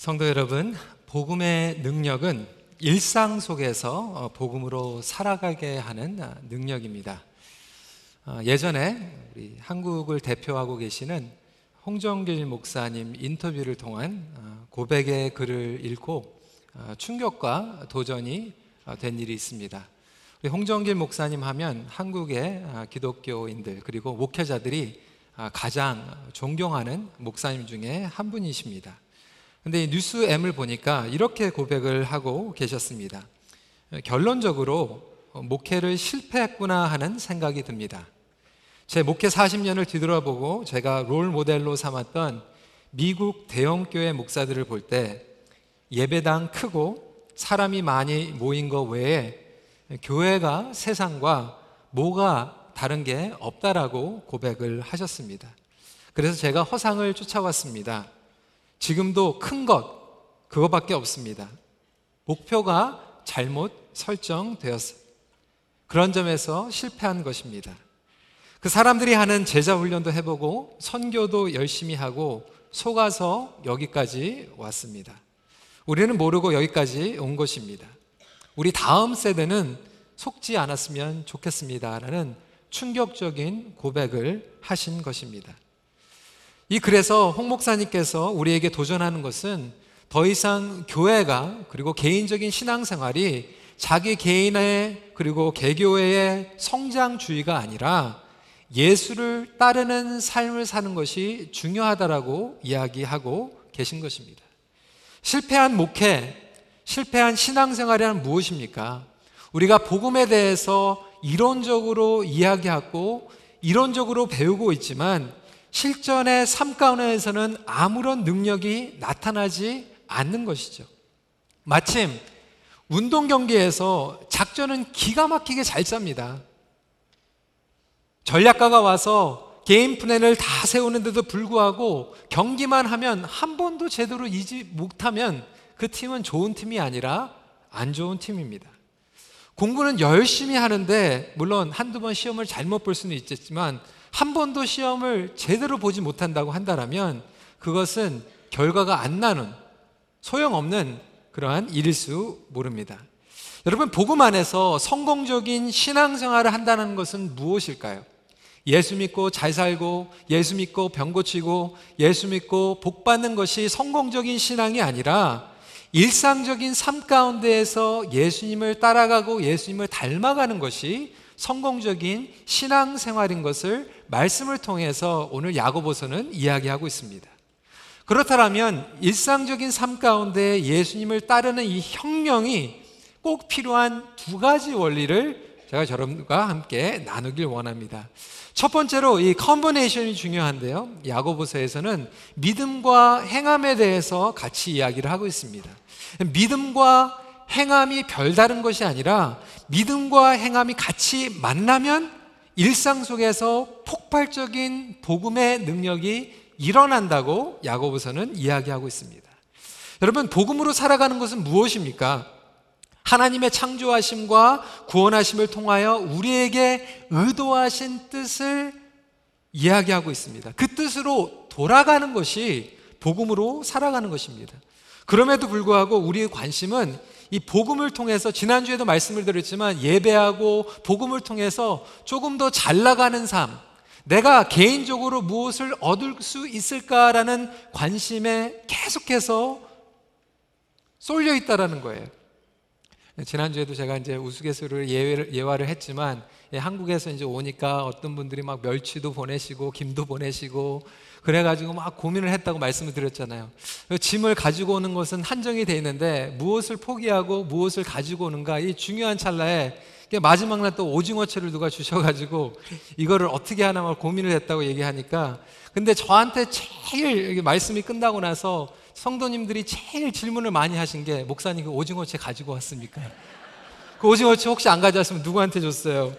성도 여러분, 복음의 능력은 일상 속에서 어, 복음으로 살아가게 하는 아, 능력입니다. 어, 예전에 우리 한국을 대표하고 계시는 홍정길 목사님 인터뷰를 통한 어, 고백의 글을 읽고 충격과 도전이 된 일이 있습니다. 홍정길 목사님 하면 한국의 아, 기독교인들 그리고 목회자들이 아, 가장 존경하는 목사님 중에 한 분이십니다. 근데 이 뉴스 M을 보니까 이렇게 고백을 하고 계셨습니다. 결론적으로 목회를 실패했구나 하는 생각이 듭니다. 제 목회 40년을 뒤돌아보고 제가 롤 모델로 삼았던 미국 대형교회 목사들을 볼 때 예배당 크고 사람이 많이 모인 것 외에 교회가 세상과 뭐가 다른 게 없다라고 고백을 하셨습니다. 그래서 제가 허상을 쫓아왔습니다. 지금도 큰 것, 그거밖에 없습니다. 목표가 잘못 설정되었어요. 그런 점에서 실패한 것입니다. 그 사람들이 하는 제자 훈련도 해보고 선교도 열심히 하고 속아서 여기까지 왔습니다. 우리는 모르고 여기까지 온 것입니다. 우리 다음 세대는 속지 않았으면 좋겠습니다라는 충격적인 고백을 하신 것입니다. 이 글에서 홍 목사님께서 우리에게 도전하는 것은 더 이상 교회가 그리고 개인적인 신앙생활이 자기 개인의 그리고 개교회의 성장주의가 아니라 예수를 따르는 삶을 사는 것이 중요하다라고 이야기하고 계신 것입니다. 실패한 목회, 실패한 신앙생활이란 무엇입니까? 우리가 복음에 대해서 이론적으로 이야기하고 이론적으로 배우고 있지만 실전의 삶 가운데에서는 아무런 능력이 나타나지 않는 것이죠. 마치 운동 경기에서 작전은 기가 막히게 잘 짭니다. 전략가가 와서 게임 플랜을 다 세우는데도 불구하고 경기만 하면 한 번도 제대로 이기지 못하면 그 팀은 좋은 팀이 아니라 안 좋은 팀입니다. 공부는 열심히 하는데 물론 한두 번 시험을 잘못 볼 수는 있겠지만 한 번도 시험을 제대로 보지 못한다고 한다면 그것은 결과가 안 나는 소용없는 그러한 일일 수 모릅니다. 여러분, 복음 안에서 성공적인 신앙생활을 한다는 것은 무엇일까요? 예수 믿고 잘 살고, 예수 믿고 병 고치고, 예수 믿고 복 받는 것이 성공적인 신앙이 아니라 일상적인 삶 가운데에서 예수님을 따라가고 예수님을 닮아가는 것이 성공적인 신앙 생활인 것을 말씀을 통해서 오늘 야고보서는 이야기하고 있습니다. 그렇다면 일상적인 삶 가운데 예수님을 따르는 이 혁명이 꼭 필요한 두 가지 원리를 제가 여러분과 함께 나누길 원합니다. 첫 번째로 이 컨버네이션이 중요한데요. 야고보서에서는 믿음과 행함에 대해서 같이 이야기를 하고 있습니다. 믿음과 행함이 별다른 것이 아니라 믿음과 행함이 같이 만나면 일상 속에서 폭발적인 복음의 능력이 일어난다고 야고보서는 이야기하고 있습니다. 여러분, 복음으로 살아가는 것은 무엇입니까? 하나님의 창조하심과 구원하심을 통하여 우리에게 의도하신 뜻을 이야기하고 있습니다. 그 뜻으로 돌아가는 것이 복음으로 살아가는 것입니다. 그럼에도 불구하고 우리의 관심은 이 복음을 통해서 지난주에도 말씀을 드렸지만 예배하고 복음을 통해서 조금 더 잘 나가는 삶, 내가 개인적으로 무엇을 얻을 수 있을까라는 관심에 계속해서 쏠려 있다라는 거예요. 지난주에도 제가 이제 우스갯소리를 예외를, 예화를 했지만 예, 한국에서 이제 오니까 어떤 분들이 막 멸치도 보내시고 김도 보내시고 그래가지고 막 고민을 했다고 말씀을 드렸잖아요. 짐을 가지고 오는 것은 한정이 돼 있는데 무엇을 포기하고 무엇을 가지고 오는가 이 중요한 찰나에 마지막 날 또 오징어채를 누가 주셔가지고 이거를 어떻게 하나 막 고민을 했다고 얘기하니까 근데 저한테 제일 말씀이 끝나고 나서 성도님들이 제일 질문을 많이 하신 게 목사님 그 오징어채 가지고 왔습니까? 그 오징어채 혹시 안 가져왔으면 누구한테 줬어요?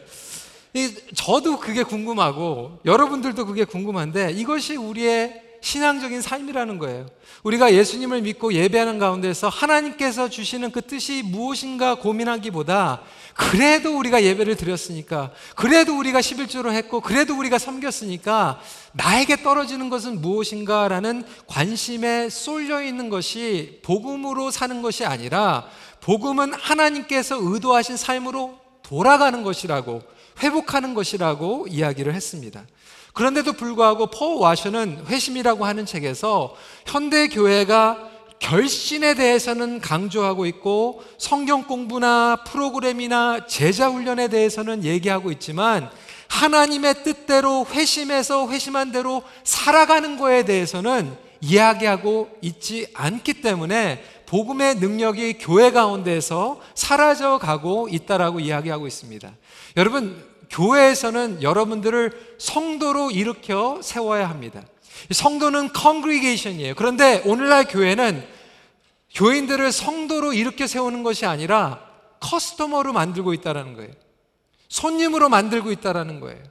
저도 그게 궁금하고 여러분들도 그게 궁금한데 이것이 우리의 신앙적인 삶이라는 거예요. 우리가 예수님을 믿고 예배하는 가운데서 하나님께서 주시는 그 뜻이 무엇인가 고민하기보다 그래도 우리가 예배를 드렸으니까, 그래도 우리가 11조로 했고, 그래도 우리가 섬겼으니까 나에게 떨어지는 것은 무엇인가라는 관심에 쏠려 있는 것이 복음으로 사는 것이 아니라 복음은 하나님께서 의도하신 삶으로 돌아가는 것이라고 회복하는 것이라고 이야기를 했습니다. 그런데도 불구하고 포 와셔는 회심이라고 하는 책에서 현대 교회가 결신에 대해서는 강조하고 있고 성경 공부나 프로그램이나 제자 훈련에 대해서는 얘기하고 있지만 하나님의 뜻대로 회심해서 회심한 대로 살아가는 거에 대해서는 이야기하고 있지 않기 때문에 복음의 능력이 교회 가운데서 사라져 가고 있다라고 이야기하고 있습니다. 여러분 교회에서는 여러분들을 성도로 일으켜 세워야 합니다. 성도는 congregation이에요. 그런데 오늘날 교회는 교인들을 성도로 일으켜 세우는 것이 아니라 커스터머로 만들고 있다는 거예요. 손님으로 만들고 있다는 거예요.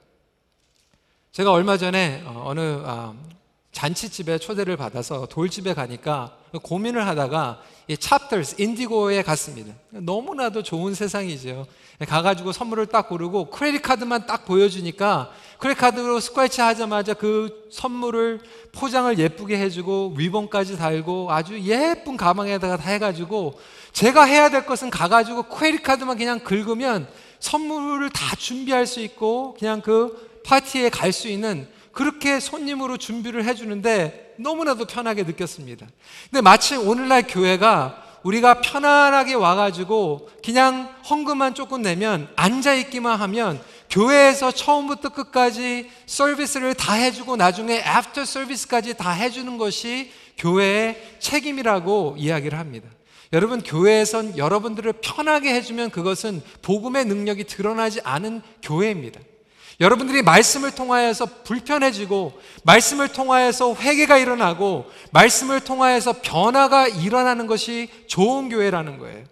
제가 얼마 전에 어, 어느 아, 잔치집에 초대를 받아서 돌집에 가니까 고민을 하다가 이 찹터스 인디고에 갔습니다. 너무나도 좋은 세상이죠. 가가지고 선물을 딱 고르고 크레딧 카드만 딱 보여주니까 크레딧 카드로 스크래치 하자마자 그 선물을 포장을 예쁘게 해주고 리본까지 달고 아주 예쁜 가방에다가 다 해가지고 제가 해야 될 것은 가가지고 크레딧 카드만 그냥 긁으면 선물을 다 준비할 수 있고 그냥 그 파티에 갈 수 있는 그렇게 손님으로 준비를 해주는데 너무나도 편하게 느꼈습니다. 근데 마치 오늘날 교회가 우리가 편안하게 와가지고 그냥 헌금만 조금 내면 앉아있기만 하면 교회에서 처음부터 끝까지 서비스를 다 해주고 나중에 애프터 서비스까지 다 해주는 것이 교회의 책임이라고 이야기를 합니다. 여러분, 교회에선 여러분들을 편하게 해주면 그것은 복음의 능력이 드러나지 않은 교회입니다. 여러분들이 말씀을 통하여서 불편해지고 말씀을 통하여서 회개가 일어나고 말씀을 통하여서 변화가 일어나는 것이 좋은 교회라는 거예요.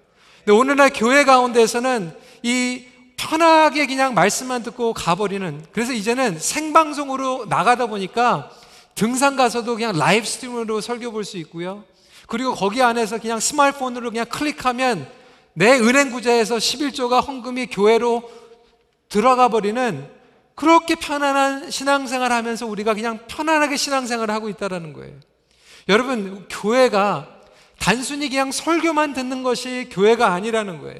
근데 오늘날 교회 가운데서는 이 편하게 그냥 말씀만 듣고 가버리는 그래서 이제는 생방송으로 나가다 보니까 등산 가서도 그냥 live stream으로 설교 볼 수 있고요. 그리고 거기 안에서 그냥 스마트폰으로 그냥 클릭하면 내 은행 구좌에서 11조가 헌금이 교회로 들어가 버리는 그렇게 편안한 신앙생활 하면서 우리가 그냥 편안하게 신앙생활을 하고 있다는 거예요. 여러분, 교회가 단순히 그냥 설교만 듣는 것이 교회가 아니라는 거예요.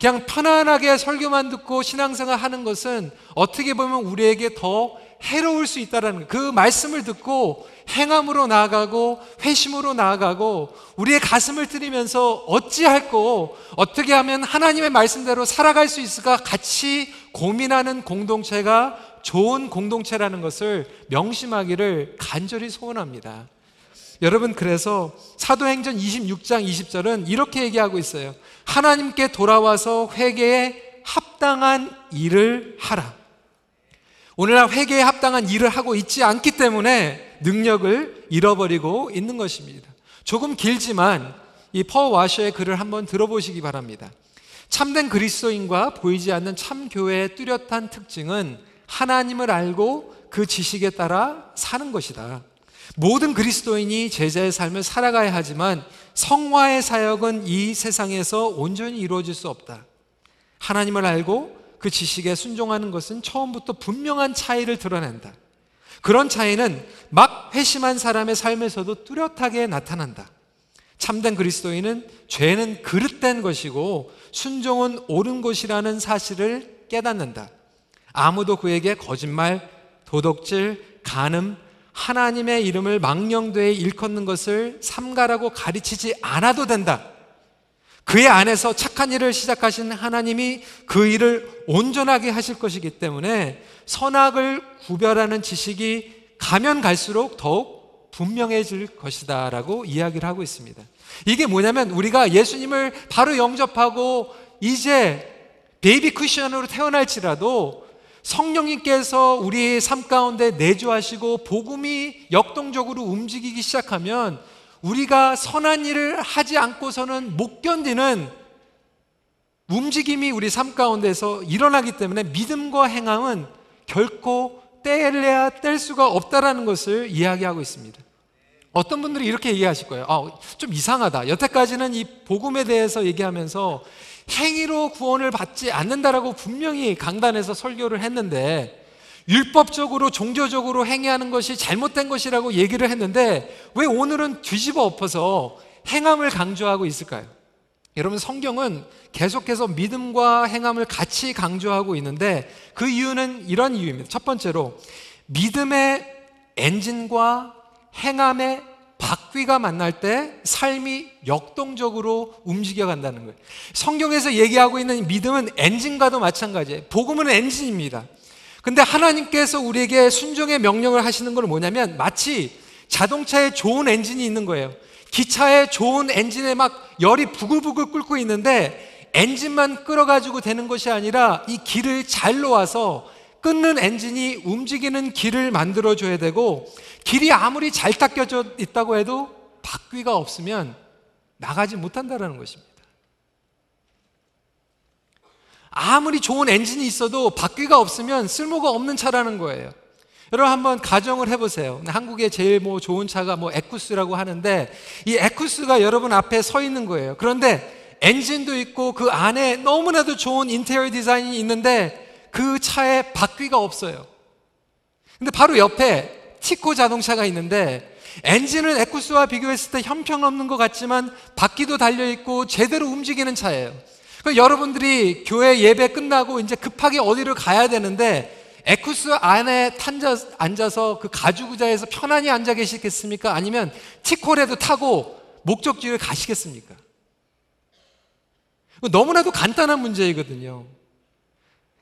그냥 편안하게 설교만 듣고 신앙생활 하는 것은 어떻게 보면 우리에게 더 해로울 수 있다라는. 그 말씀을 듣고 행함으로 나아가고 회심으로 나아가고 우리의 가슴을 들이면서 어찌할고 어떻게 하면 하나님의 말씀대로 살아갈 수 있을까 같이 고민하는 공동체가 좋은 공동체라는 것을 명심하기를 간절히 소원합니다. 여러분 그래서 사도행전 26장 20절은 이렇게 얘기하고 있어요. 하나님께 돌아와서 회개에 합당한 일을 하라. 오늘날 회개에 합당한 일을 하고 있지 않기 때문에 능력을 잃어버리고 있는 것입니다. 조금 길지만 이 퍼 와셔의 글을 한번 들어보시기 바랍니다. 참된 그리스도인과 보이지 않는 참 교회의 뚜렷한 특징은 하나님을 알고 그 지식에 따라 사는 것이다. 모든 그리스도인이 제자의 삶을 살아가야 하지만 성화의 사역은 이 세상에서 온전히 이루어질 수 없다. 하나님을 알고 그 지식에 순종하는 것은 처음부터 분명한 차이를 드러낸다. 그런 차이는 막 회심한 사람의 삶에서도 뚜렷하게 나타난다. 참된 그리스도인은 죄는 그릇된 것이고 순종은 옳은 것이라는 사실을 깨닫는다. 아무도 그에게 거짓말, 도덕질, 간음, 하나님의 이름을 망령되이 일컫는 것을 삼가라고 가르치지 않아도 된다. 그의 안에서 착한 일을 시작하신 하나님이 그 일을 온전하게 하실 것이기 때문에 선악을 구별하는 지식이 가면 갈수록 더욱 분명해질 것이다라고 이야기를 하고 있습니다. 이게 뭐냐면 우리가 예수님을 바로 영접하고 이제 베이비 쿠션으로 태어날지라도 성령님께서 우리의 삶 가운데 내주하시고 복음이 역동적으로 움직이기 시작하면 우리가 선한 일을 하지 않고서는 못 견디는 움직임이 우리 삶 가운데서 일어나기 때문에 믿음과 행함은 결코 떼려야 뗄 수가 없다라는 것을 이야기하고 있습니다. 어떤 분들이 이렇게 얘기하실 거예요. 아, 좀 이상하다. 여태까지는 이 복음에 대해서 얘기하면서 행위로 구원을 받지 않는다라고 분명히 강단에서 설교를 했는데 율법적으로 종교적으로 행위하는 것이 잘못된 것이라고 얘기를 했는데 왜 오늘은 뒤집어 엎어서 행함을 강조하고 있을까요? 여러분 성경은 계속해서 믿음과 행함을 같이 강조하고 있는데 그 이유는 이런 이유입니다. 첫 번째로 믿음의 엔진과 행함의 바퀴가 만날 때 삶이 역동적으로 움직여 간다는 거예요. 성경에서 얘기하고 있는 믿음은 엔진과도 마찬가지예요. 복음은 엔진입니다. 근데 하나님께서 우리에게 순종의 명령을 하시는 건 뭐냐면 마치 자동차에 좋은 엔진이 있는 거예요. 기차에 좋은 엔진에 막 열이 부글부글 끓고 있는데 엔진만 끓어가지고 되는 것이 아니라 이 길을 잘 놓아서 끓는 엔진이 움직이는 길을 만들어줘야 되고 길이 아무리 잘 닦여져 있다고 해도 바퀴가 없으면 나가지 못한다는 것입니다. 아무리 좋은 엔진이 있어도 바퀴가 없으면 쓸모가 없는 차라는 거예요. 여러분 한번 가정을 해보세요. 한국의 제일 뭐 좋은 차가 뭐 에쿠스라고 하는데 이 에쿠스가 여러분 앞에 서 있는 거예요. 그런데 엔진도 있고 그 안에 너무나도 좋은 인테리어 디자인이 있는데 그 차에 바퀴가 없어요. 근데 바로 옆에 티코 자동차가 있는데 엔진은 에쿠스와 비교했을 때 형편없는 것 같지만 바퀴도 달려 있고 제대로 움직이는 차예요. 그 여러분들이 교회 예배 끝나고 이제 급하게 어디를 가야 되는데 에쿠스 안에 탄자, 앉아서 그 가죽 의자에서 편안히 앉아 계시겠습니까? 아니면 티콜에도 타고 목적지를 가시겠습니까? 너무나도 간단한 문제이거든요.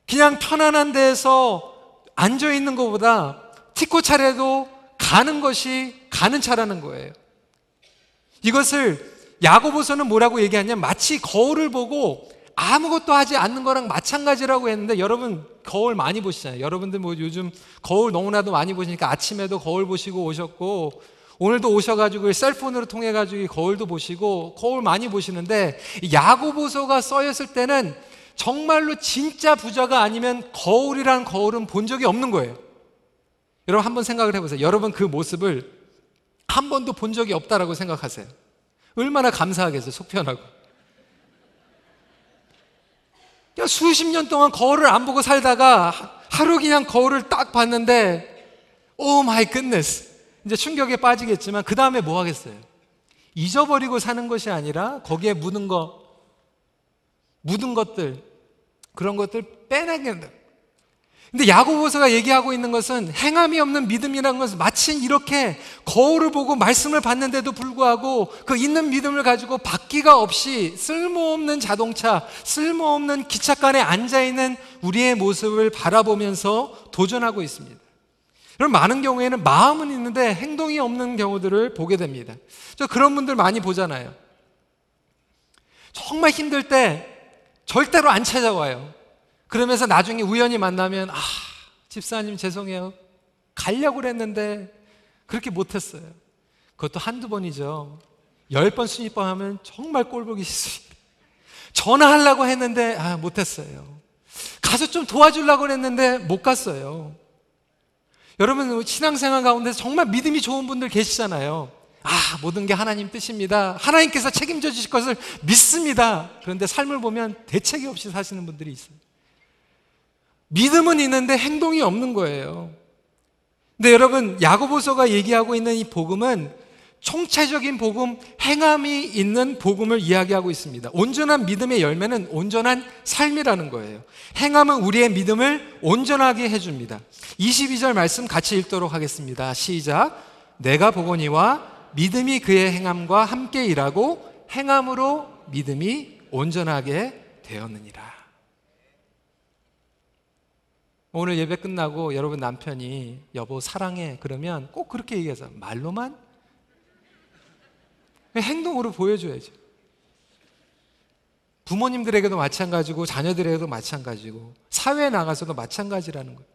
그냥 편안한 데에서 앉아 있는 것보다 티코 차례도 가는 것이 가는 차라는 거예요. 이것을 야고보서는 뭐라고 얘기하냐면 마치 거울을 보고 아무것도 하지 않는 거랑 마찬가지라고 했는데 여러분 거울 많이 보시잖아요. 여러분들 뭐 요즘 거울 너무나도 많이 보시니까 아침에도 거울 보시고 오셨고 오늘도 오셔가지고 셀폰으로 통해 가지고 거울도 보시고 거울 많이 보시는데 야고보서가 쓰였을 때는 정말로 진짜 부자가 아니면 거울이란 거울은 본 적이 없는 거예요. 여러분 한번 생각을 해보세요. 여러분 그 모습을 한 번도 본 적이 없다라고 생각하세요. 얼마나 감사하겠어요. 속편하고. 수십 년 동안 거울을 안 보고 살다가 하루 그냥 거울을 딱 봤는데 oh my goodness 이제 충격에 빠지겠지만 그 다음에 뭐 하겠어요? 잊어버리고 사는 것이 아니라 거기에 묻은 거 묻은 것들 그런 것들 빼내겠다. 근데 야고보서가 얘기하고 있는 것은 행함이 없는 믿음이라는 것은 마치 이렇게 거울을 보고 말씀을 받는데도 불구하고 그 있는 믿음을 가지고 바퀴가 없이 쓸모없는 자동차, 쓸모없는 기차간에 앉아 있는 우리의 모습을 바라보면서 도전하고 있습니다. 그럼 많은 경우에는 마음은 있는데 행동이 없는 경우들을 보게 됩니다. 저 그런 분들 많이 보잖아요. 정말 힘들 때 절대로 안 찾아와요. 그러면서 나중에 우연히 만나면 아 집사님 죄송해요. 가려고 그랬는데 그렇게 못했어요. 그것도 한두 번이죠. 열번 스무 번 하면 정말 꼴보기 싫습니다. 전화하려고 했는데 아 못했어요. 가서 좀 도와주려고 그랬는데 못 갔어요. 여러분 신앙생활 가운데 정말 믿음이 좋은 분들 계시잖아요 아 모든 게 하나님 뜻입니다 하나님께서 책임져 주실 것을 믿습니다 그런데 삶을 보면 대책이 없이 사시는 분들이 있어요 믿음은 있는데 행동이 없는 거예요. 근데 여러분 야고보서가 얘기하고 있는 이 복음은 총체적인 복음, 행함이 있는 복음을 이야기하고 있습니다. 온전한 믿음의 열매는 온전한 삶이라는 거예요. 행함은 우리의 믿음을 온전하게 해줍니다. 22절 말씀 같이 읽도록 하겠습니다. 시작. 내가 보거니와 믿음이 그의 행함과 함께 일하고 행함으로 믿음이 온전하게 되었느니라. 오늘 예배 끝나고 여러분 남편이 여보 사랑해 그러면 꼭 그렇게 얘기해서 말로만 행동으로 보여줘야죠. 부모님들에게도 마찬가지고 자녀들에게도 마찬가지고 사회에 나가서도 마찬가지라는 거예요.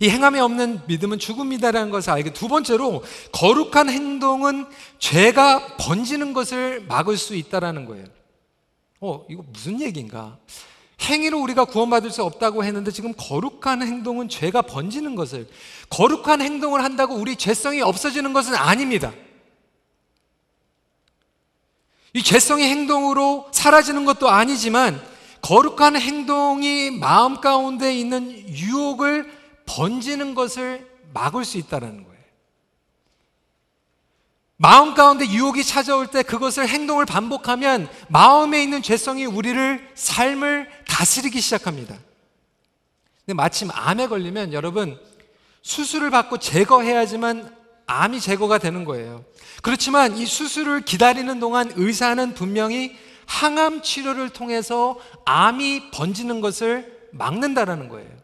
이 행함이 없는 믿음은 죽음이다라는 것을 알게 두 번째로 거룩한 행동은 죄가 번지는 것을 막을 수 있다라는 거예요. 어, 이거 무슨 얘기인가? 행위로 우리가 구원받을 수 없다고 했는데 지금 거룩한 행동은 죄가 번지는 것을 거룩한 행동을 한다고 우리 죄성이 없어지는 것은 아닙니다. 이 죄성의 행동으로 사라지는 것도 아니지만 거룩한 행동이 마음 가운데 있는 유혹을 번지는 것을 막을 수 있다는 거예요. 마음 가운데 유혹이 찾아올 때 그것을 행동을 반복하면 마음에 있는 죄성이 우리를 삶을 다스리기 시작합니다. 근데 마침 암에 걸리면 여러분 수술을 받고 제거해야지만 암이 제거가 되는 거예요. 그렇지만 이 수술을 기다리는 동안 의사는 분명히 항암 치료를 통해서 암이 번지는 것을 막는다라는 거예요.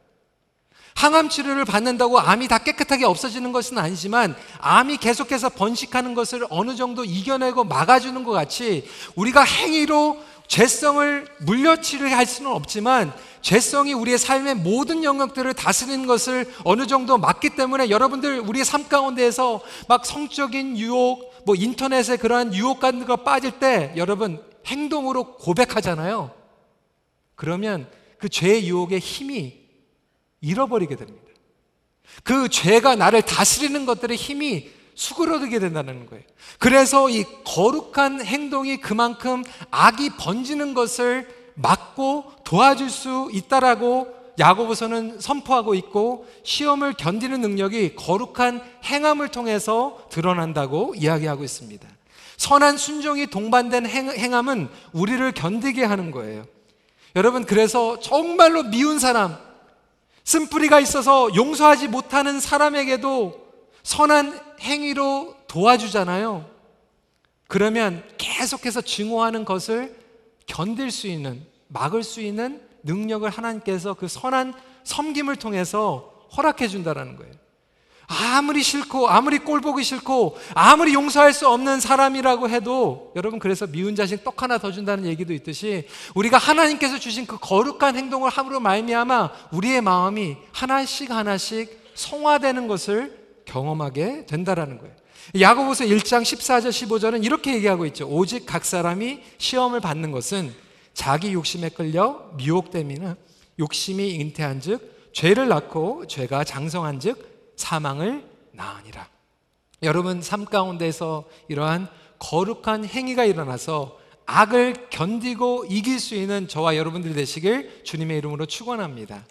항암 치료를 받는다고 암이 다 깨끗하게 없어지는 것은 아니지만 암이 계속해서 번식하는 것을 어느 정도 이겨내고 막아주는 것 같이 우리가 행위로 죄성을 물려치려 할 수는 없지만 죄성이 우리의 삶의 모든 영역들을 다스리는 것을 어느 정도 막기 때문에 여러분들 우리의 삶 가운데에서 막 성적인 유혹, 뭐 인터넷에 그러한 유혹 같은 거 빠질 때 여러분 행동으로 고백하잖아요. 그러면 그 죄의 유혹의 힘이 잃어버리게 됩니다. 그 죄가 나를 다스리는 것들의 힘이 수그러들게 된다는 거예요. 그래서 이 거룩한 행동이 그만큼 악이 번지는 것을 막고 도와줄 수 있다라고 야고보서는 선포하고 있고 시험을 견디는 능력이 거룩한 행함을 통해서 드러난다고 이야기하고 있습니다. 선한 순종이 동반된 행, 함은 우리를 견디게 하는 거예요. 여러분 그래서 정말로 미운 사람, 쓴뿌리가 있어서 용서하지 못하는 사람에게도 선한 행위로 도와주잖아요. 그러면 계속해서 증오하는 것을 견딜 수 있는, 막을 수 있는 능력을 하나님께서 그 선한 섬김을 통해서 허락해 준다라는 거예요. 아무리 싫고 아무리 꼴 보기 싫고 아무리 용서할 수 없는 사람이라고 해도 여러분 그래서 미운 자식 떡 하나 더 준다는 얘기도 있듯이 우리가 하나님께서 주신 그 거룩한 행동을 함으로 말미암아 우리의 마음이 하나씩 하나씩 성화되는 것을 경험하게 된다라는 거예요. 야고보서 1장 14절 15절은 이렇게 얘기하고 있죠. 오직 각 사람이 시험을 받는 것은 자기 욕심에 끌려 미혹됨이나 욕심이 잉태한즉 죄를 낳고 죄가 장성한즉 사망을 낳으니라. 여러분 삶 가운데서 이러한 거룩한 행위가 일어나서 악을 견디고 이길 수 있는 저와 여러분들 되시길 주님의 이름으로 축원합니다.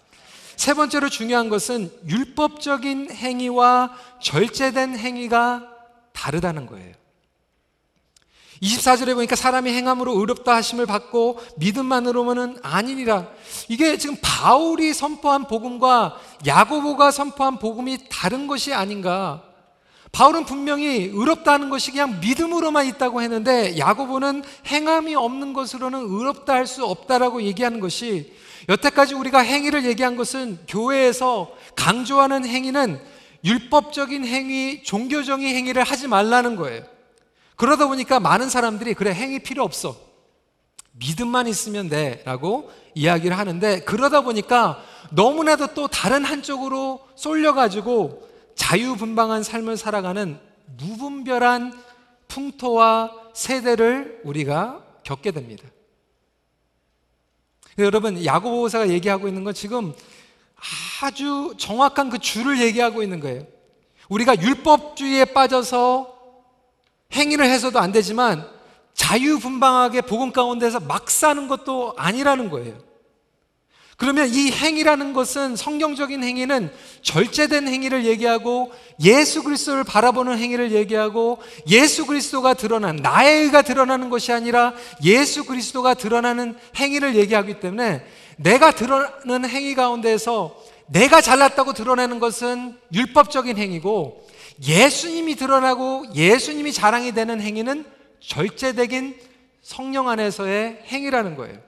세 번째로 중요한 것은 율법적인 행위와 절제된 행위가 다르다는 거예요. 24절에 보니까 사람이 행함으로 의롭다 하심을 받고 믿음만으로는 아니니라. 이게 지금 바울이 선포한 복음과 야고보가 선포한 복음이 다른 것이 아닌가. 바울은 분명히 의롭다는 것이 그냥 믿음으로만 있다고 했는데 야고보는 행함이 없는 것으로는 의롭다 할 수 없다라고 얘기하는 것이 여태까지 우리가 행위를 얘기한 것은 교회에서 강조하는 행위는 율법적인 행위, 종교적인 행위를 하지 말라는 거예요. 그러다 보니까 많은 사람들이 그래 행위 필요 없어. 믿음만 있으면 돼. 라고 이야기를 하는데 그러다 보니까 너무나도 또 다른 한쪽으로 쏠려 가지고 자유분방한 삶을 살아가는 무분별한 풍토와 세대를 우리가 겪게 됩니다. 여러분, 야고보사가 얘기하고 있는 건 지금 아주 정확한 그 줄을 얘기하고 있는 거예요. 우리가 율법주의에 빠져서 행위를 해서도 안 되지만 자유분방하게 복음 가운데서 막 사는 것도 아니라는 거예요. 그러면 이 행위라는 것은 성경적인 행위는 절제된 행위를 얘기하고 예수 그리스도를 바라보는 행위를 얘기하고 예수 그리스도가 드러난 나의 의가 드러나는 것이 아니라 예수 그리스도가 드러나는 행위를 얘기하기 때문에 내가 드러나는 행위 가운데서 내가 잘났다고 드러내는 것은 율법적인 행위고 예수님이 드러나고 예수님이 자랑이 되는 행위는 절제되긴 성령 안에서의 행위라는 거예요.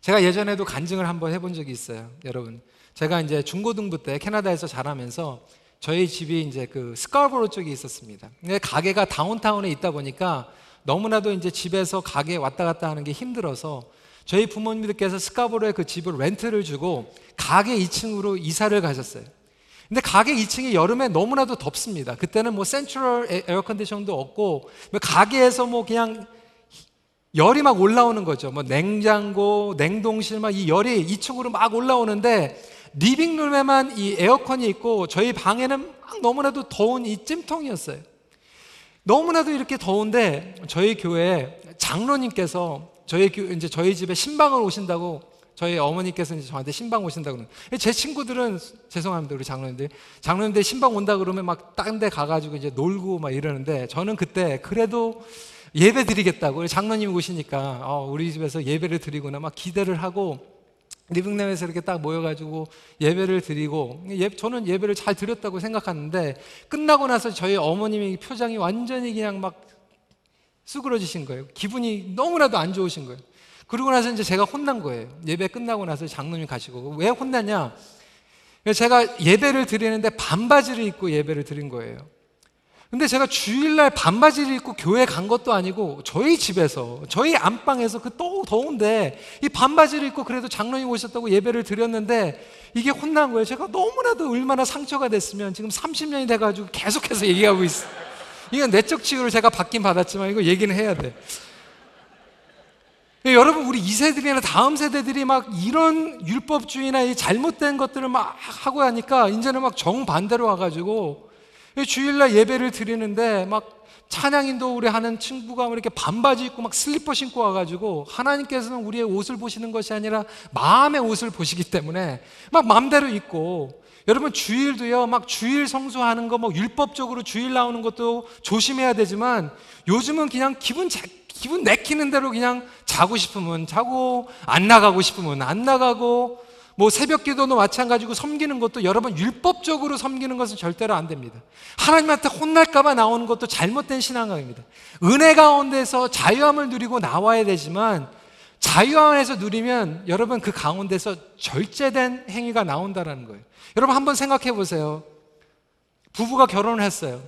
제가 예전에도 간증을 한번 해본 적이 있어요. 여러분. 제가 이제 중고등부 때 캐나다에서 자라면서 저희 집이 이제 그 스카버로 쪽에 있었습니다. 근데 가게가 다운타운에 있다 보니까 너무나도 이제 집에서 가게 왔다 갔다 하는 게 힘들어서 저희 부모님들께서 스카버로에 그 집을 렌트를 주고 가게 2층으로 이사를 가셨어요. 근데 가게 2층이 여름에 너무나도 덥습니다. 그때는 뭐 센트럴 에어컨디션도 없고 뭐 가게에서 뭐 그냥 열이 막 올라오는 거죠. 뭐 냉장고, 냉동실 막 이 열이 2층으로 막 올라오는데 리빙룸에만 이 에어컨이 있고 저희 방에는 막 너무나도 더운 이 찜통이었어요. 너무나도 이렇게 더운데 저희 교회에 장로님께서 저희 교 이제 저희 집에 신방을 오신다고 저희 어머니께서 이제 저한테 심방 오신다고 그러는. 제 친구들은 죄송합니다 우리 장로님들 장로님들 심방 온다 그러면 막 딴 데 가가지고 이제 놀고 막 이러는데 저는 그때 그래도 예배 드리겠다고 장로님 오시니까 어, 우리 집에서 예배를 드리구나 막 기대를 하고 living room에서 이렇게 딱 모여가지고 예배를 드리고 예, 저는 예배를 잘 드렸다고 생각하는데 끝나고 나서 저희 어머님의 표정이 완전히 그냥 막 수그러지신 거예요. 기분이 너무나도 안 좋으신 거예요. 그러고 나서 이제 제가 혼난 거예요. 예배 끝나고 나서 장로님 가시고 왜 혼났냐? 제가 예배를 드리는데 반바지를 입고 예배를 드린 거예요. 근데 제가 주일날 반바지를 입고 교회 간 것도 아니고 저희 집에서 저희 안방에서 그 또 더운데 이 반바지를 입고 그래도 장로님 오셨다고 예배를 드렸는데 이게 혼난 거예요. 제가 너무나도 얼마나 상처가 됐으면 지금 30년이 돼 가지고 계속해서 얘기하고 있어요. 이건 내적 치유를 제가 받긴 받았지만 이거 얘기는 해야 돼. 여러분 우리 2세들이나 다음 세대들이 막 이런 율법주의나 이 잘못된 것들을 막 하고 하니까 이제는 막 정반대로 와가지고 주일날 예배를 드리는데 막 찬양 인도 우리 하는 친구가 이렇게 반바지 입고 막 슬리퍼 신고 와가지고 하나님께서는 우리의 옷을 보시는 것이 아니라 마음의 옷을 보시기 때문에 막 마음대로 입고 여러분 주일도요 막 주일 성수하는 거 뭐 율법적으로 주일 나오는 것도 조심해야 되지만 요즘은 그냥 기분 자, 기분 내키는 대로 그냥 자고 싶으면 자고 안 나가고 싶으면 안 나가고 뭐 새벽 기도도 마찬가지고 섬기는 것도 여러분 율법적으로 섬기는 것은 절대로 안 됩니다. 하나님한테 혼날까봐 나오는 것도 잘못된 신앙입니다. 은혜 가운데서 자유함을 누리고 나와야 되지만 자유 안에서 누리면 여러분 그 가운데서 절제된 행위가 나온다라는 거예요. 여러분 한번 생각해 보세요. 부부가 결혼을 했어요.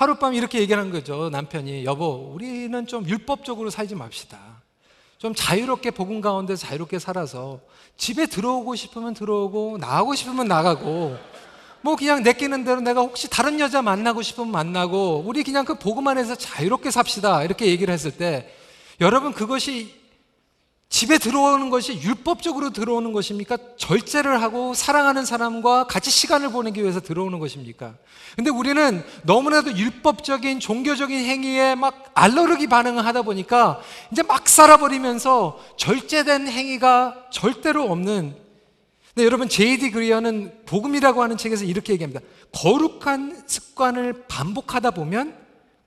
하룻밤 이렇게 얘기하는 거죠. 남편이 여보, 우리는 좀 율법적으로 살지 맙시다. 좀 자유롭게 복음 가운데 자유롭게 살아서 집에 들어오고 싶으면 들어오고 나가고 싶으면 나가고 뭐 그냥 내끼는 대로 내가 혹시 다른 여자 만나고 싶으면 만나고 우리 그냥 그 복음 안에서 자유롭게 삽시다 이렇게 얘기를 했을 때 여러분 그것이 집에 들어오는 것이 율법적으로 들어오는 것입니까? 절제를 하고 사랑하는 사람과 같이 시간을 보내기 위해서 들어오는 것입니까? 근데 우리는 너무나도 율법적인 종교적인 행위에 막 알러르기 반응을 하다 보니까 이제 막 살아버리면서 절제된 행위가 절대로 없는 근데 여러분 제이디 그리어는 복음이라고 하는 책에서 이렇게 얘기합니다. 거룩한 습관을 반복하다 보면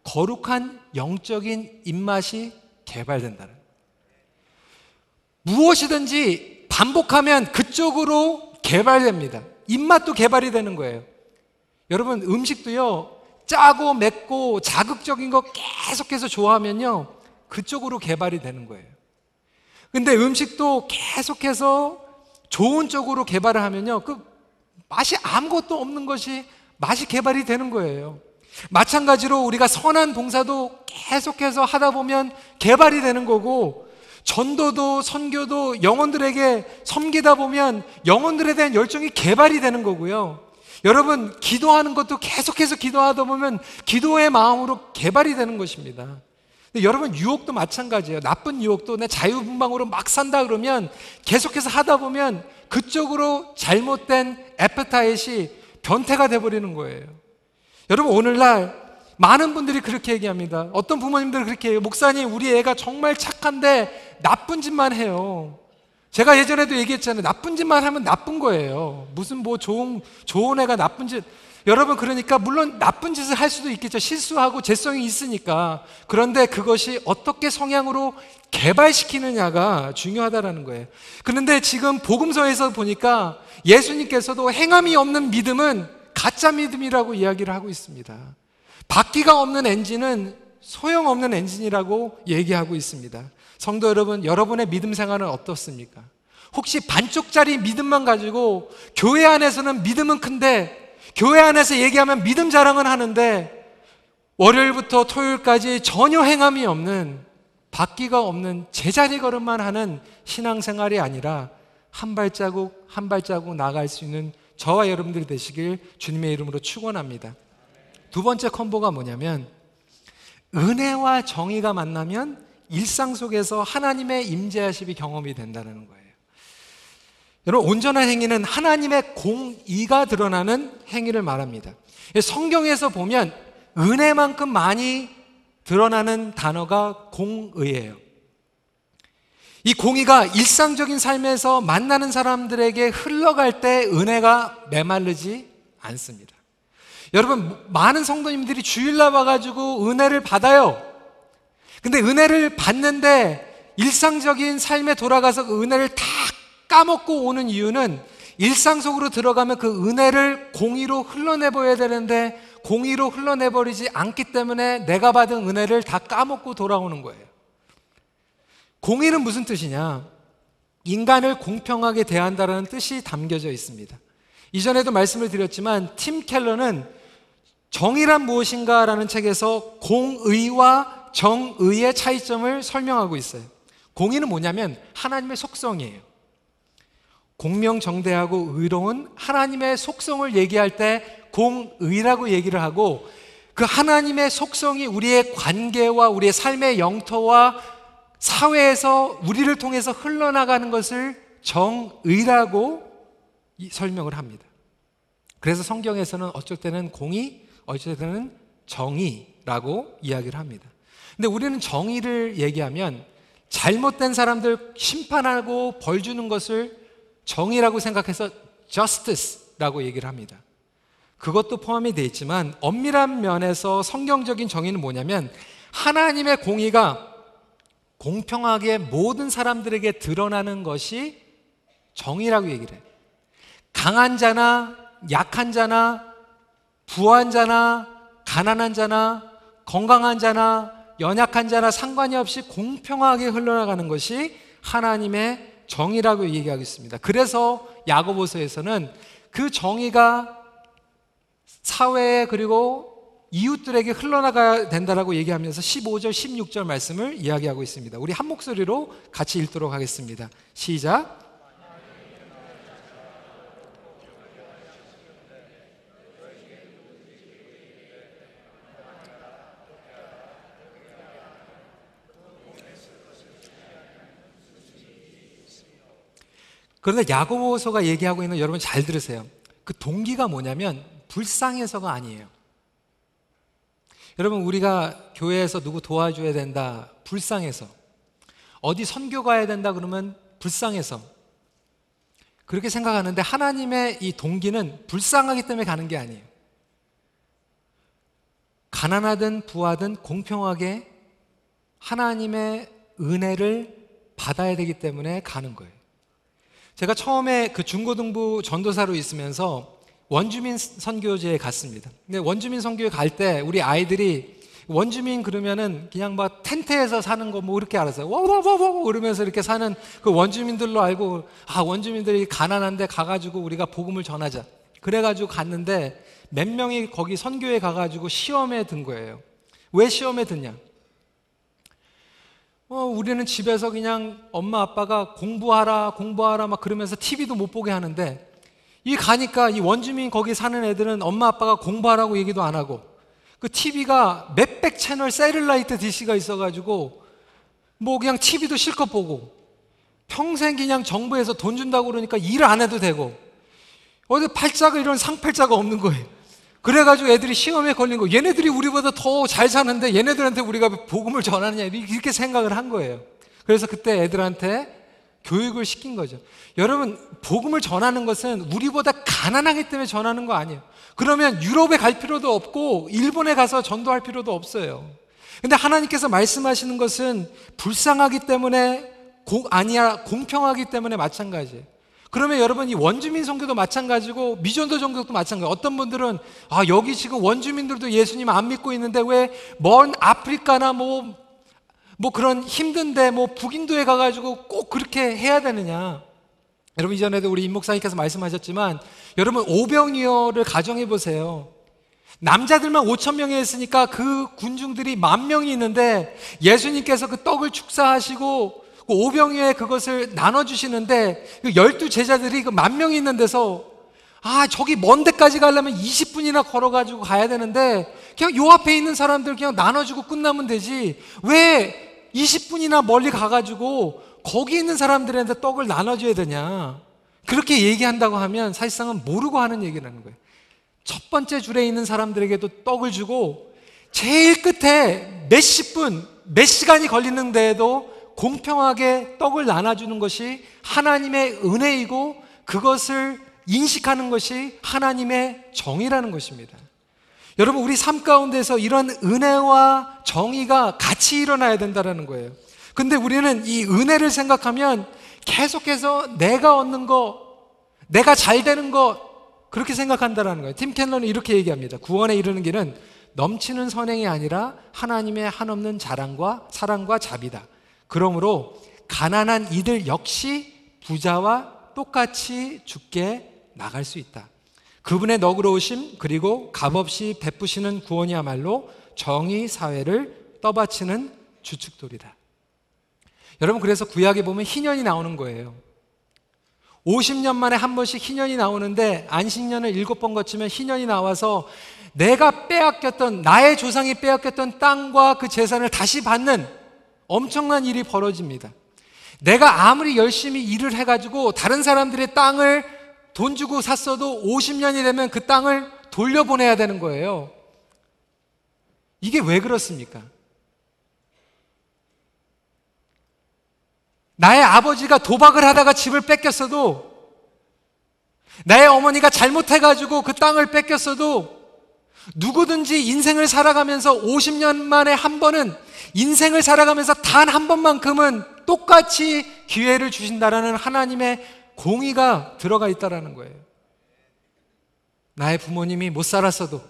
거룩한 영적인 입맛이 개발된다는 무엇이든지 반복하면 그쪽으로 개발됩니다. 입맛도 개발이 되는 거예요. 여러분, 음식도요, 짜고 맵고 자극적인 거 계속해서 좋아하면요, 그쪽으로 개발이 되는 거예요. 근데 음식도 계속해서 좋은 쪽으로 개발을 하면요, 그 맛이 아무것도 없는 것이 맛이 개발이 되는 거예요. 마찬가지로 우리가 선한 봉사도 계속해서 하다 보면 개발이 되는 거고, 전도도 선교도 영혼들에게 섬기다 보면 영혼들에 대한 열정이 개발이 되는 거고요. 여러분, 기도하는 것도 계속해서 기도하다 보면 기도의 마음으로 개발이 되는 것입니다. 여러분, 유혹도 마찬가지예요. 나쁜 유혹도 내 자유분방으로 막 산다 그러면 계속해서 하다 보면 그쪽으로 잘못된 에프타잇이 변태가 돼버리는 거예요. 여러분, 오늘날 많은 분들이 그렇게 얘기합니다. 어떤 부모님들 그렇게 해요. 목사님, 우리 애가 정말 착한데 나쁜 짓만 해요. 제가 예전에도 얘기했잖아요. 나쁜 짓만 하면 나쁜 거예요. 무슨 뭐 좋은, 좋은 애가 나쁜 짓. 여러분, 그러니까 물론 나쁜 짓을 할 수도 있겠죠. 실수하고 재성이 있으니까. 그런데 그것이 어떻게 성향으로 개발시키느냐가 중요하다라는 거예요. 그런데 지금 복음서에서 보니까 예수님께서도 행함이 없는 믿음은 가짜 믿음이라고 이야기를 하고 있습니다. 바퀴가 없는 엔진은 소용없는 엔진이라고 얘기하고 있습니다. 성도 여러분, 여러분의 믿음 생활은 어떻습니까? 혹시 반쪽짜리 믿음만 가지고 교회 안에서는 믿음은 큰데 교회 안에서 얘기하면 믿음 자랑은 하는데 월요일부터 토요일까지 전혀 행함이 없는 바퀴가 없는 제자리 걸음만 하는 신앙생활이 아니라 한 발자국 한 발자국 나갈 수 있는 저와 여러분들이 되시길 주님의 이름으로 축원합니다. 두 번째 콤보가 뭐냐면 은혜와 정의가 만나면 일상 속에서 하나님의 임재하심이 경험이 된다는 거예요. 여러분 온전한 행위는 하나님의 공의가 드러나는 행위를 말합니다. 성경에서 보면 은혜만큼 많이 드러나는 단어가 공의예요. 이 공의가 일상적인 삶에서 만나는 사람들에게 흘러갈 때 은혜가 메말르지 않습니다. 여러분, 많은 성도님들이 주일날 와가지고 은혜를 받아요. 근데 은혜를 받는데 일상적인 삶에 돌아가서 그 은혜를 다 까먹고 오는 이유는 일상 속으로 들어가면 그 은혜를 공의로 흘러내버려야 되는데 공의로 흘러내버리지 않기 때문에 내가 받은 은혜를 다 까먹고 돌아오는 거예요. 공의는 무슨 뜻이냐? 인간을 공평하게 대한다는 뜻이 담겨져 있습니다. 이전에도 말씀을 드렸지만 팀 켈러는 정의란 무엇인가 라는 책에서 공의와 정의의 차이점을 설명하고 있어요. 공의는 뭐냐면 하나님의 속성이에요. 공명정대하고 의로운 하나님의 속성을 얘기할 때 공의라고 얘기를 하고 그 하나님의 속성이 우리의 관계와 우리의 삶의 영토와 사회에서 우리를 통해서 흘러나가는 것을 정의라고 설명을 합니다. 그래서 성경에서는 어쩔 때는 공의, 때는 정의라고 이야기를 합니다. 근데 우리는 정의를 얘기하면 잘못된 사람들 심판하고 벌 주는 것을 정의라고 생각해서 justice라고 얘기를 합니다. 그것도 포함이 되어 있지만 엄밀한 면에서 성경적인 정의는 뭐냐면 하나님의 공의가 공평하게 모든 사람들에게 드러나는 것이 정의라고 얘기를 해요. 강한 자나 약한 자나 부한 자나 가난한 자나 건강한 자나 연약한 자나 상관이 없이 공평하게 흘러나가는 것이 하나님의 정의라고 얘기하고 있습니다. 그래서 야고보서에서는 그 정의가 사회에 그리고 이웃들에게 흘러나가야 된다라고 얘기하면서 15절, 16절 말씀을 이야기하고 있습니다. 우리 한 목소리로 같이 읽도록 하겠습니다. 시작. 그런데 야고보서가 얘기하고 있는 여러분 잘 들으세요. 그 동기가 뭐냐면 불쌍해서가 아니에요. 여러분 우리가 교회에서 누구 도와줘야 된다 불쌍해서 어디 선교 가야 된다 그러면 불쌍해서 그렇게 생각하는데 하나님의 이 동기는 불쌍하기 때문에 가는 게 아니에요. 가난하든 부하든 공평하게 하나님의 은혜를 받아야 되기 때문에 가는 거예요. 제가 처음에 그 중고등부 전도사로 있으면서 원주민 선교제에 갔습니다. 근데 원주민 선교에 갈 때 우리 아이들이 원주민 그러면은 그냥 막 텐트에서 사는 거 뭐 이렇게 알았어요. 와와와와 그러면서 이렇게 사는 그 원주민들로 알고 아 원주민들이 가난한데 가가지고 우리가 복음을 전하자. 그래가지고 갔는데 몇 명이 거기 선교에 가가지고 시험에 든 거예요. 왜 시험에 드냐? 어, 우리는 집에서 그냥 엄마 아빠가 공부하라, 공부하라 막 그러면서 TV도 못 보게 하는데 이 가니까 이 원주민 거기 사는 애들은 엄마 아빠가 공부하라고 얘기도 안 하고 그 TV가 몇백 채널 세일라이트 DC가 있어가지고 뭐 그냥 TV도 실컷 보고 평생 그냥 정부에서 돈 준다고 그러니까 일 안 해도 되고 어디 팔자가 이런 상팔자가 없는 거예요. 그래가지고 애들이 시험에 걸린 거, 얘네들이 우리보다 더 잘 사는데 얘네들한테 우리가 복음을 전하느냐, 이렇게 생각을 한 거예요. 그래서 그때 애들한테 교육을 시킨 거죠. 여러분, 복음을 전하는 것은 우리보다 가난하기 때문에 전하는 거 아니에요. 그러면 유럽에 갈 필요도 없고, 일본에 가서 전도할 필요도 없어요. 근데 하나님께서 말씀하시는 것은 불쌍하기 때문에, 고, 아니야, 공평하기 때문에 마찬가지예요. 그러면 여러분 이 원주민 선교도 마찬가지고 미전도 종교도 마찬가지. 어떤 분들은 아 여기 지금 원주민들도 예수님 안 믿고 있는데 왜 먼 아프리카나 뭐뭐 뭐 그런 힘든데 뭐 북인도에 가가지고 꼭 그렇게 해야 되느냐? 여러분 이전에도 우리 임 목사님께서 말씀하셨지만 여러분 오병이어를 가정해 보세요. 남자들만 5천 명이 했으니까 그 군중들이 만 명이 있는데 예수님께서 그 떡을 축사하시고 그 오병이에 그것을 나눠주시는데 그 열두 제자들이 그 만 명이 있는 데서 아 저기 먼 데까지 가려면 20분이나 걸어가지고 가야 되는데 그냥 요 앞에 있는 사람들 그냥 나눠주고 끝나면 되지. 왜 20분이나 멀리 가가지고 거기 있는 사람들한테 떡을 나눠줘야 되냐? 그렇게 얘기한다고 하면 사실상은 모르고 하는 얘기라는 거예요. 첫 번째 줄에 있는 사람들에게도 떡을 주고 제일 끝에 몇십 분, 몇 시간이 걸리는 데에도 공평하게 떡을 나눠주는 것이 하나님의 은혜이고 그것을 인식하는 것이 하나님의 정의라는 것입니다. 여러분, 우리 삶 가운데서 이런 은혜와 정의가 같이 일어나야 된다는 거예요. 근데 우리는 이 은혜를 생각하면 계속해서 내가 얻는 거, 내가 잘 되는 거, 그렇게 생각한다는 거예요. 팀 켈러는 이렇게 얘기합니다. 구원에 이르는 길은 넘치는 선행이 아니라 하나님의 한없는 자랑과 사랑과 자비다. 그러므로 가난한 이들 역시 부자와 똑같이 죽게 나갈 수 있다. 그분의 너그러우심 그리고 값없이 베푸시는 구원이야말로 정의 사회를 떠받치는 주축돌이다. 여러분 그래서 구약에 보면 희년이 나오는 거예요. 50년 만에 한 번씩 희년이 나오는데 안식년을 일곱 번 거치면 희년이 나와서 내가 빼앗겼던 나의 조상이 빼앗겼던 땅과 그 재산을 다시 받는 엄청난 일이 벌어집니다. 내가 아무리 열심히 일을 해가지고 다른 사람들의 땅을 돈 주고 샀어도 50년이 되면 그 땅을 돌려보내야 되는 거예요. 이게 왜 그렇습니까? 나의 아버지가 도박을 하다가 집을 뺏겼어도 나의 어머니가 잘못해가지고 그 땅을 뺏겼어도 누구든지 인생을 살아가면서 50년 만에 한 번은 인생을 살아가면서 단 한 번만큼은 똑같이 기회를 주신다라는 하나님의 공의가 들어가 있다라는 거예요. 나의 부모님이 못 살았어도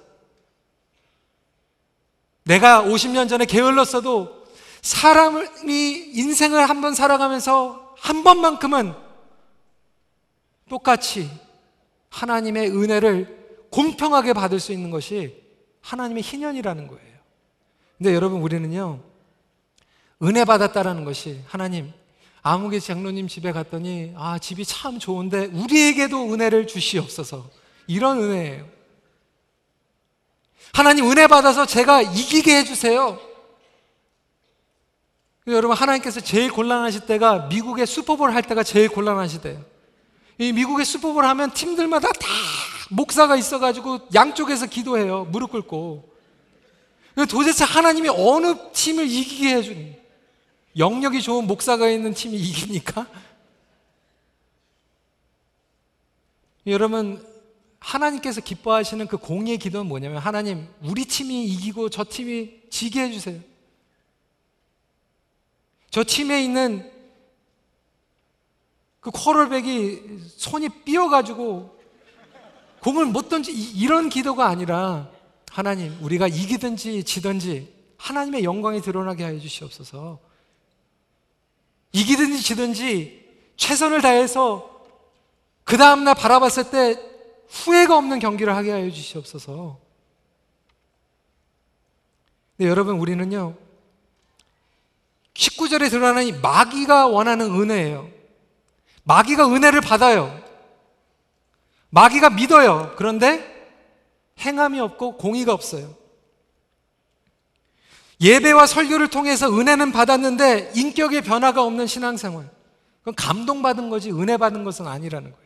내가 50년 전에 게을렀어도 사람이 인생을 한 번 살아가면서 한 번만큼은 똑같이 하나님의 은혜를 공평하게 받을 수 있는 것이 하나님의 희년이라는 거예요. 근데 여러분 우리는요. 은혜 받았다라는 것이 하나님 아무개 장로님 집에 갔더니 아 집이 참 좋은데 우리에게도 은혜를 주시옵소서 이런 은혜예요. 하나님 은혜 받아서 제가 이기게 해주세요. 여러분 하나님께서 제일 곤란하실 때가 미국의 슈퍼볼 할 때가 제일 곤란하시대요. 이 미국의 슈퍼볼 하면 팀들마다 다 목사가 있어가지고 양쪽에서 기도해요. 무릎 꿇고. 도대체 하나님이 어느 팀을 이기게 해주니? 영역이 좋은 목사가 있는 팀이 이기니까? 여러분, 하나님께서 기뻐하시는 그 공의의 기도는 뭐냐면, 하나님, 우리 팀이 이기고 저 팀이 지게 해주세요. 저 팀에 있는 그 코럴백이 손이 삐어가지고 공을 못 던지 이런 기도가 아니라 하나님 우리가 이기든지 지든지 하나님의 영광이 드러나게 하여 주시옵소서. 이기든지 지든지 최선을 다해서 그 다음날 바라봤을 때 후회가 없는 경기를 하게 하여 주시옵소서. 네, 여러분 우리는요 19절에 드러나는 이 마귀가 원하는 은혜예요. 마귀가 은혜를 받아요. 마귀가 믿어요. 그런데 행함이 없고 공의가 없어요. 예배와 설교를 통해서 은혜는 받았는데 인격의 변화가 없는 신앙생활. 그건 감동받은 거지 은혜 받은 것은 아니라는 거예요.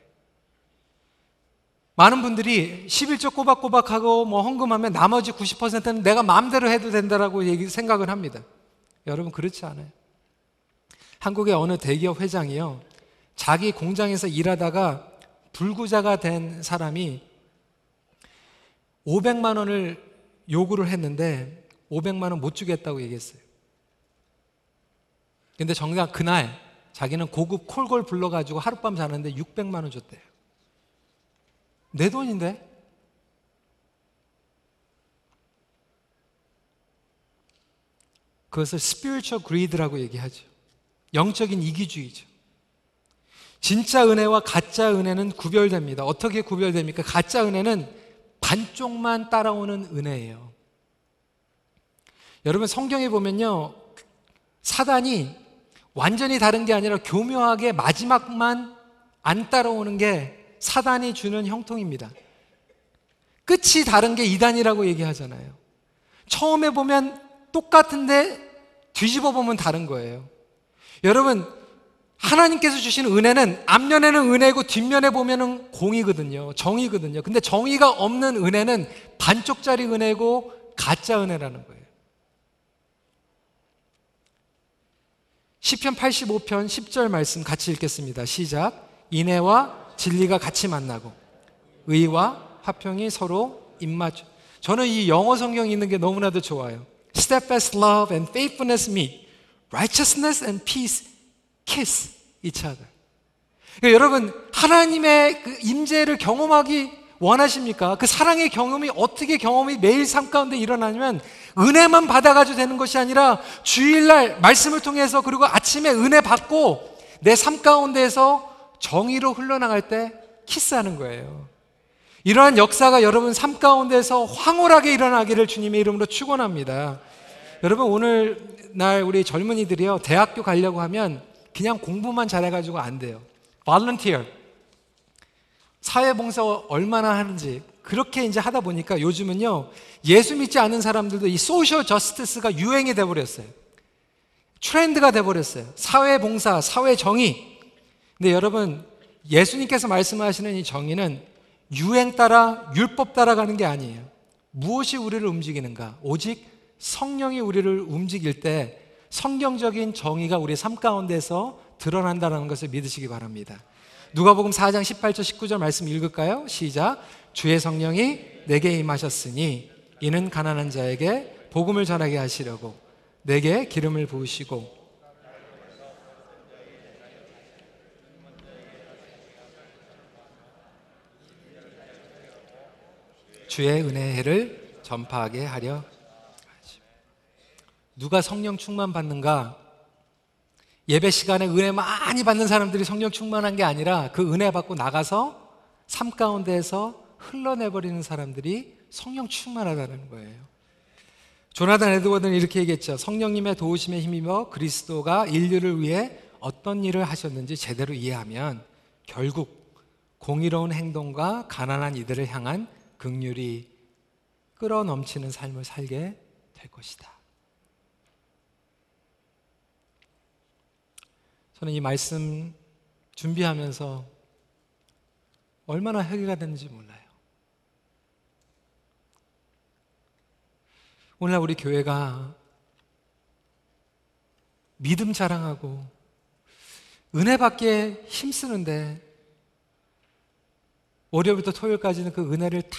많은 분들이 11조 꼬박꼬박 하고 뭐 헌금하면 나머지 90%는 내가 마음대로 해도 된다라고 얘기 생각을 합니다. 여러분 그렇지 않아요. 한국의 어느 대기업 회장이요. 자기 공장에서 일하다가 불구자가 된 사람이 500만 원을 요구를 했는데 500만 원 못 주겠다고 얘기했어요. 근데 정작 그날 자기는 고급 콜걸 불러가지고 하룻밤 자는데 600만 원 줬대요. 내 돈인데? 그것을 spiritual greed라고 얘기하죠. 영적인 이기주의죠. 진짜 은혜와 가짜 은혜는 구별됩니다. 어떻게 구별됩니까? 가짜 은혜는 반쪽만 따라오는 은혜예요. 여러분 성경에 보면요. 사단이 완전히 다른 게 아니라 교묘하게 마지막만 안 따라오는 게 사단이 주는 형통입니다. 끝이 다른 게 이단이라고 얘기하잖아요. 처음에 보면 똑같은데 뒤집어 보면 다른 거예요. 여러분, 하나님께서 주시는 은혜는 앞면에는 은혜고 뒷면에 보면은 공이거든요. 정이거든요. 근데 정의가 없는 은혜는 반쪽짜리 은혜고 가짜 은혜라는 거예요. 시편 85편 10절 말씀 같이 읽겠습니다. 시작. 인애와 진리가 같이 만나고 의와 화평이 서로 입맞춰. 저는 이 영어 성경 있는 게 너무나도 좋아요. Steadfast love and faithfulness meet. Righteousness and peace kiss each other. 그러니까 여러분 하나님의 그 임재를 경험하기 원하십니까? 그 사랑의 경험이 어떻게 경험이 매일 삶 가운데 일어나냐면 은혜만 받아가지고 되는 것이 아니라 주일날 말씀을 통해서 그리고 아침에 은혜 받고 내 삶 가운데에서 정의로 흘러나갈 때 키스하는 거예요. 이러한 역사가 여러분 삶 가운데서 황홀하게 일어나기를 주님의 이름으로 축원합니다. 여러분 오늘 날 우리 젊은이들이요 대학교 가려고 하면 그냥 공부만 잘해가지고 안 돼요. volunteer 사회봉사 얼마나 하는지 그렇게 이제 하다 보니까 요즘은요 예수 믿지 않은 사람들도 이 social justice가 유행이 돼 버렸어요. 트렌드가 돼 버렸어요. 사회봉사, 사회정의. 근데 여러분 예수님께서 말씀하시는 이 정의는 유행 따라 율법 따라가는 게 아니에요. 무엇이 우리를 움직이는가? 오직 성령이 우리를 움직일 때 성경적인 정의가 우리 삶 가운데서 드러난다는 것을 믿으시기 바랍니다. 누가복음 4장 18절 19절 말씀 읽을까요? 시작. 주의 성령이 내게 임하셨으니 이는 가난한 자에게 복음을 전하게 하시려고 내게 기름을 부으시고 주의 은혜를 전파하게 하려 누가 성령 충만 받는가? 예배 시간에 은혜 많이 받는 사람들이 성령 충만한 게 아니라 그 은혜 받고 나가서 삶 가운데에서 흘러내버리는 사람들이 성령 충만하다는 거예요. 조나단 에드워드는 이렇게 얘기했죠. 성령님의 도우심에 힘입어 그리스도가 인류를 위해 어떤 일을 하셨는지 제대로 이해하면 결국 공의로운 행동과 가난한 이들을 향한 극률이 끌어 넘치는 삶을 살게 될 것이다. 저는 이 말씀 준비하면서 얼마나 회개가 됐는지 몰라요. 오늘날 우리 교회가 믿음 자랑하고 은혜 받기에 힘쓰는데 월요일부터 토요일까지는 그 은혜를 다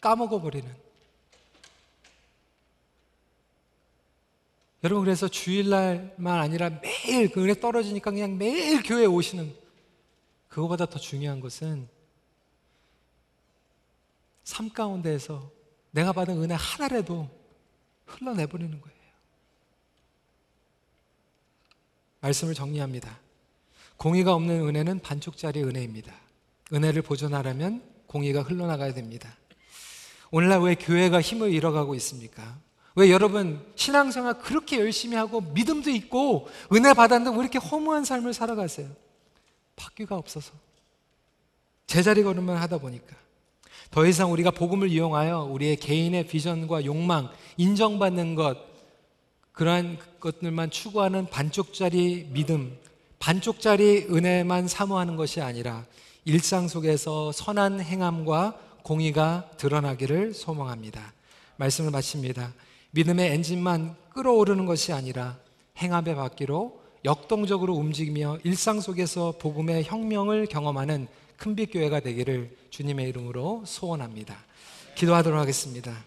까먹어 버리는 여러분 그래서 주일날만 아니라 매일 그 은혜 떨어지니까 그냥 매일 교회에 오시는 그거보다 더 중요한 것은 삶 가운데에서 내가 받은 은혜 하나라도 흘러내버리는 거예요. 말씀을 정리합니다. 공의가 없는 은혜는 반쪽짜리 은혜입니다. 은혜를 보존하려면 공의가 흘러나가야 됩니다. 오늘날 왜 교회가 힘을 잃어가고 있습니까? 왜 여러분 신앙생활 그렇게 열심히 하고 믿음도 있고 은혜 받았는데 왜 이렇게 허무한 삶을 살아가세요? 바퀴가 없어서 제자리 걸음만 하다 보니까 더 이상 우리가 복음을 이용하여 우리의 개인의 비전과 욕망, 인정받는 것 그러한 것들만 추구하는 반쪽짜리 믿음, 반쪽짜리 은혜만 사모하는 것이 아니라 일상 속에서 선한 행함과 공의가 드러나기를 소망합니다. 말씀을 마칩니다. 믿음의 엔진만 끌어오르는 것이 아니라 행함의 바퀴로 역동적으로 움직이며 일상 속에서 복음의 혁명을 경험하는 큰빛 교회가 되기를 주님의 이름으로 소원합니다. 기도하도록 하겠습니다.